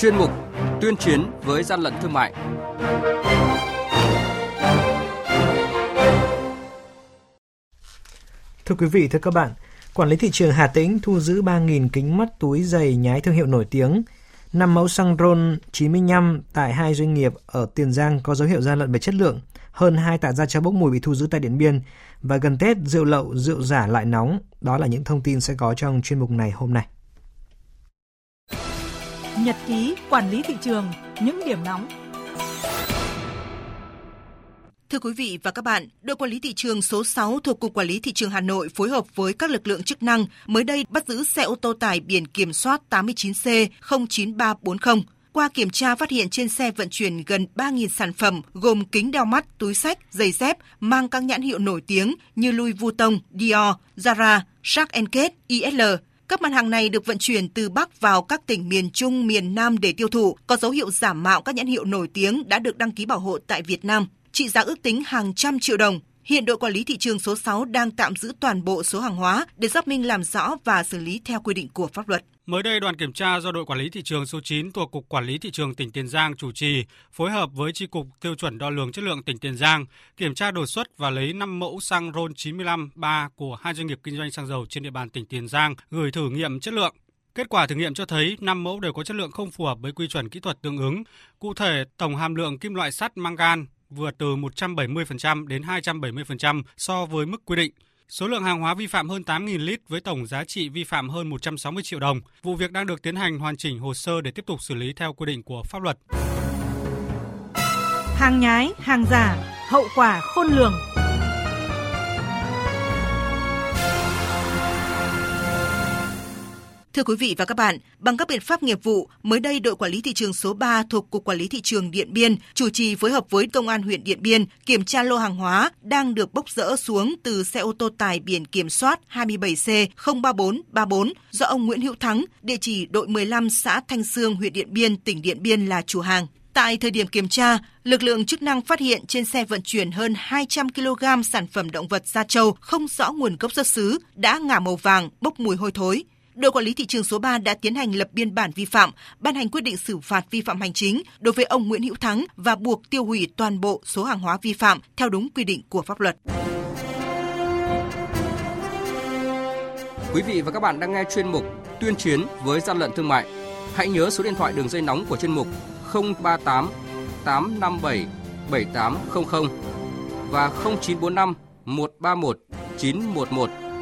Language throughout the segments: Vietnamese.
chuyên mục Tuyên chiến với gian lận thương mại. Thưa quý vị, thưa các bạn, Quản lý thị trường Hà Tĩnh thu giữ 3.000 kính mắt túi giày nhái thương hiệu nổi tiếng. 5 mẫu xăng RON 95 tại hai doanh nghiệp ở Tiền Giang có dấu hiệu gian lận về chất lượng. Hơn 2 tạ da trâu bốc mùi bị thu giữ tại Điện Biên. Và gần Tết, rượu lậu, rượu giả lại nóng. Đó là những thông tin sẽ có trong chuyên mục này hôm nay. Nhật ký quản lý thị trường, những điểm nóng Thưa quý vị và các bạn, đội quản lý thị trường số 6 thuộc Cục Quản lý Thị trường Hà Nội phối hợp với các lực lượng chức năng mới đây bắt giữ xe ô tô tải biển kiểm soát 89C09340. Qua kiểm tra phát hiện trên xe vận chuyển gần 3.000 sản phẩm gồm kính đeo mắt, túi sách, giày dép mang các nhãn hiệu nổi tiếng như Louis Vuitton, Dior, Zara, Shark Kate, ISL, các mặt hàng này được vận chuyển từ Bắc vào các tỉnh miền Trung, miền Nam để tiêu thụ, có dấu hiệu giả mạo các nhãn hiệu nổi tiếng đã được đăng ký bảo hộ tại Việt Nam trị giá ước tính hàng trăm triệu đồng. Hiện đội quản lý thị trường số 6 đang tạm giữ toàn bộ số hàng hóa để xác minh làm rõ và xử lý theo quy định của pháp luật. Mới đây, đoàn kiểm tra do đội quản lý thị trường số 9 thuộc Cục Quản lý Thị trường tỉnh Tiền Giang chủ trì, phối hợp với Tri Cục Tiêu chuẩn Đo lường Chất lượng tỉnh Tiền Giang, kiểm tra đột xuất và lấy 5 mẫu xăng RON 95 3 của hai doanh nghiệp kinh doanh xăng dầu trên địa bàn tỉnh Tiền Giang gửi thử nghiệm chất lượng. Kết quả thử nghiệm cho thấy 5 mẫu đều có chất lượng không phù hợp với quy chuẩn kỹ thuật tương ứng. Cụ thể, tổng hàm lượng kim loại sắt mangan vượt từ 170% đến 270% so với mức quy định. Số lượng hàng hóa vi phạm hơn 8.000 lít với tổng giá trị vi phạm hơn 160 triệu đồng. Vụ việc đang được tiến hành hoàn chỉnh hồ sơ để tiếp tục xử lý theo quy định của pháp luật. Hàng nhái, hàng giả, hậu quả khôn lường. Thưa quý vị và các bạn, bằng các biện pháp nghiệp vụ, mới đây đội quản lý thị trường số 3 thuộc Cục Quản lý Thị trường Điện Biên chủ trì phối hợp với Công an huyện Điện Biên kiểm tra lô hàng hóa đang được bốc rỡ xuống từ xe ô tô tải biển kiểm soát 27C03434 do ông Nguyễn Hữu Thắng, địa chỉ đội 15 xã Thanh Sương, huyện Điện Biên, tỉnh Điện Biên là chủ hàng. Tại thời điểm kiểm tra, lực lượng chức năng phát hiện trên xe vận chuyển hơn 200 kg sản phẩm động vật da trâu không rõ nguồn gốc xuất xứ, đã ngả màu vàng, bốc mùi hôi thối đội quản lý thị trường số 3 đã tiến hành lập biên bản vi phạm, ban hành quyết định xử phạt vi phạm hành chính đối với ông Nguyễn Hữu Thắng và buộc tiêu hủy toàn bộ số hàng hóa vi phạm theo đúng quy định của pháp luật. Quý vị và các bạn đang nghe chuyên mục Tuyên chiến với gian lận thương mại. Hãy nhớ số điện thoại đường dây nóng của chuyên mục 038 857 7800 và 0945 131 911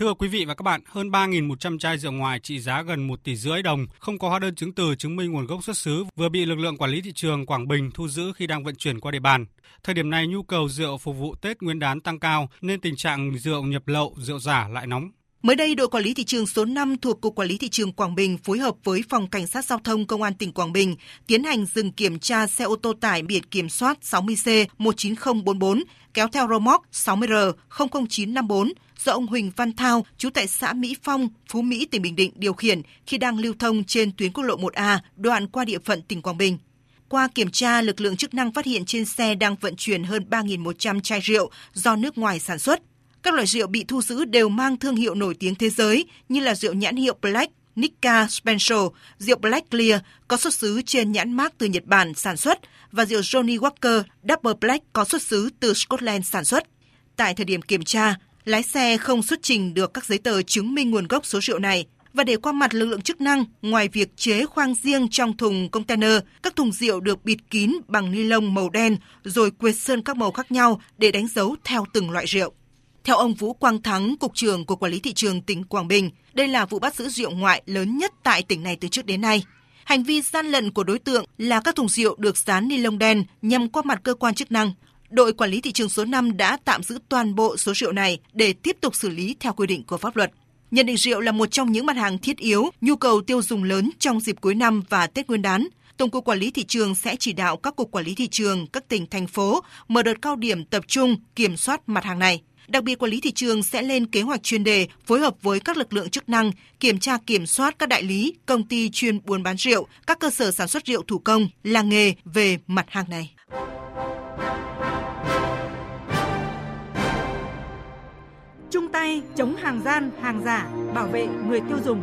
Thưa quý vị và các bạn, hơn 3.100 chai rượu ngoài trị giá gần 1 tỷ rưỡi đồng, không có hóa đơn chứng từ chứng minh nguồn gốc xuất xứ vừa bị lực lượng quản lý thị trường Quảng Bình thu giữ khi đang vận chuyển qua địa bàn. Thời điểm này nhu cầu rượu phục vụ Tết Nguyên đán tăng cao nên tình trạng rượu nhập lậu, rượu giả lại nóng. Mới đây, đội quản lý thị trường số 5 thuộc Cục Quản lý Thị trường Quảng Bình phối hợp với Phòng Cảnh sát Giao thông Công an tỉnh Quảng Bình tiến hành dừng kiểm tra xe ô tô tải biển kiểm soát 60C19044 kéo theo rơ móc 60R00954 do ông Huỳnh Văn Thao, chú tại xã Mỹ Phong, Phú Mỹ, tỉnh Bình Định điều khiển khi đang lưu thông trên tuyến quốc lộ 1A, đoạn qua địa phận tỉnh Quảng Bình. Qua kiểm tra, lực lượng chức năng phát hiện trên xe đang vận chuyển hơn 3.100 chai rượu do nước ngoài sản xuất. Các loại rượu bị thu giữ đều mang thương hiệu nổi tiếng thế giới như là rượu nhãn hiệu Black, Nikka, Special, rượu Black Clear có xuất xứ trên nhãn mác từ Nhật Bản sản xuất và rượu Johnny Walker Double Black có xuất xứ từ Scotland sản xuất. Tại thời điểm kiểm tra, lái xe không xuất trình được các giấy tờ chứng minh nguồn gốc số rượu này và để qua mặt lực lượng chức năng, ngoài việc chế khoang riêng trong thùng container, các thùng rượu được bịt kín bằng ni lông màu đen rồi quệt sơn các màu khác nhau để đánh dấu theo từng loại rượu. Theo ông Vũ Quang Thắng, Cục trưởng Cục Quản lý Thị trường tỉnh Quảng Bình, đây là vụ bắt giữ rượu ngoại lớn nhất tại tỉnh này từ trước đến nay. Hành vi gian lận của đối tượng là các thùng rượu được dán ni lông đen nhằm qua mặt cơ quan chức năng. Đội quản lý thị trường số 5 đã tạm giữ toàn bộ số rượu này để tiếp tục xử lý theo quy định của pháp luật. Nhận định rượu là một trong những mặt hàng thiết yếu, nhu cầu tiêu dùng lớn trong dịp cuối năm và Tết Nguyên đán. Tổng cục Quản lý thị trường sẽ chỉ đạo các cục quản lý thị trường các tỉnh thành phố mở đợt cao điểm tập trung kiểm soát mặt hàng này. Đặc biệt quản lý thị trường sẽ lên kế hoạch chuyên đề phối hợp với các lực lượng chức năng kiểm tra kiểm soát các đại lý, công ty chuyên buôn bán rượu, các cơ sở sản xuất rượu thủ công, làng nghề về mặt hàng này. Chung tay chống hàng gian, hàng giả, bảo vệ người tiêu dùng.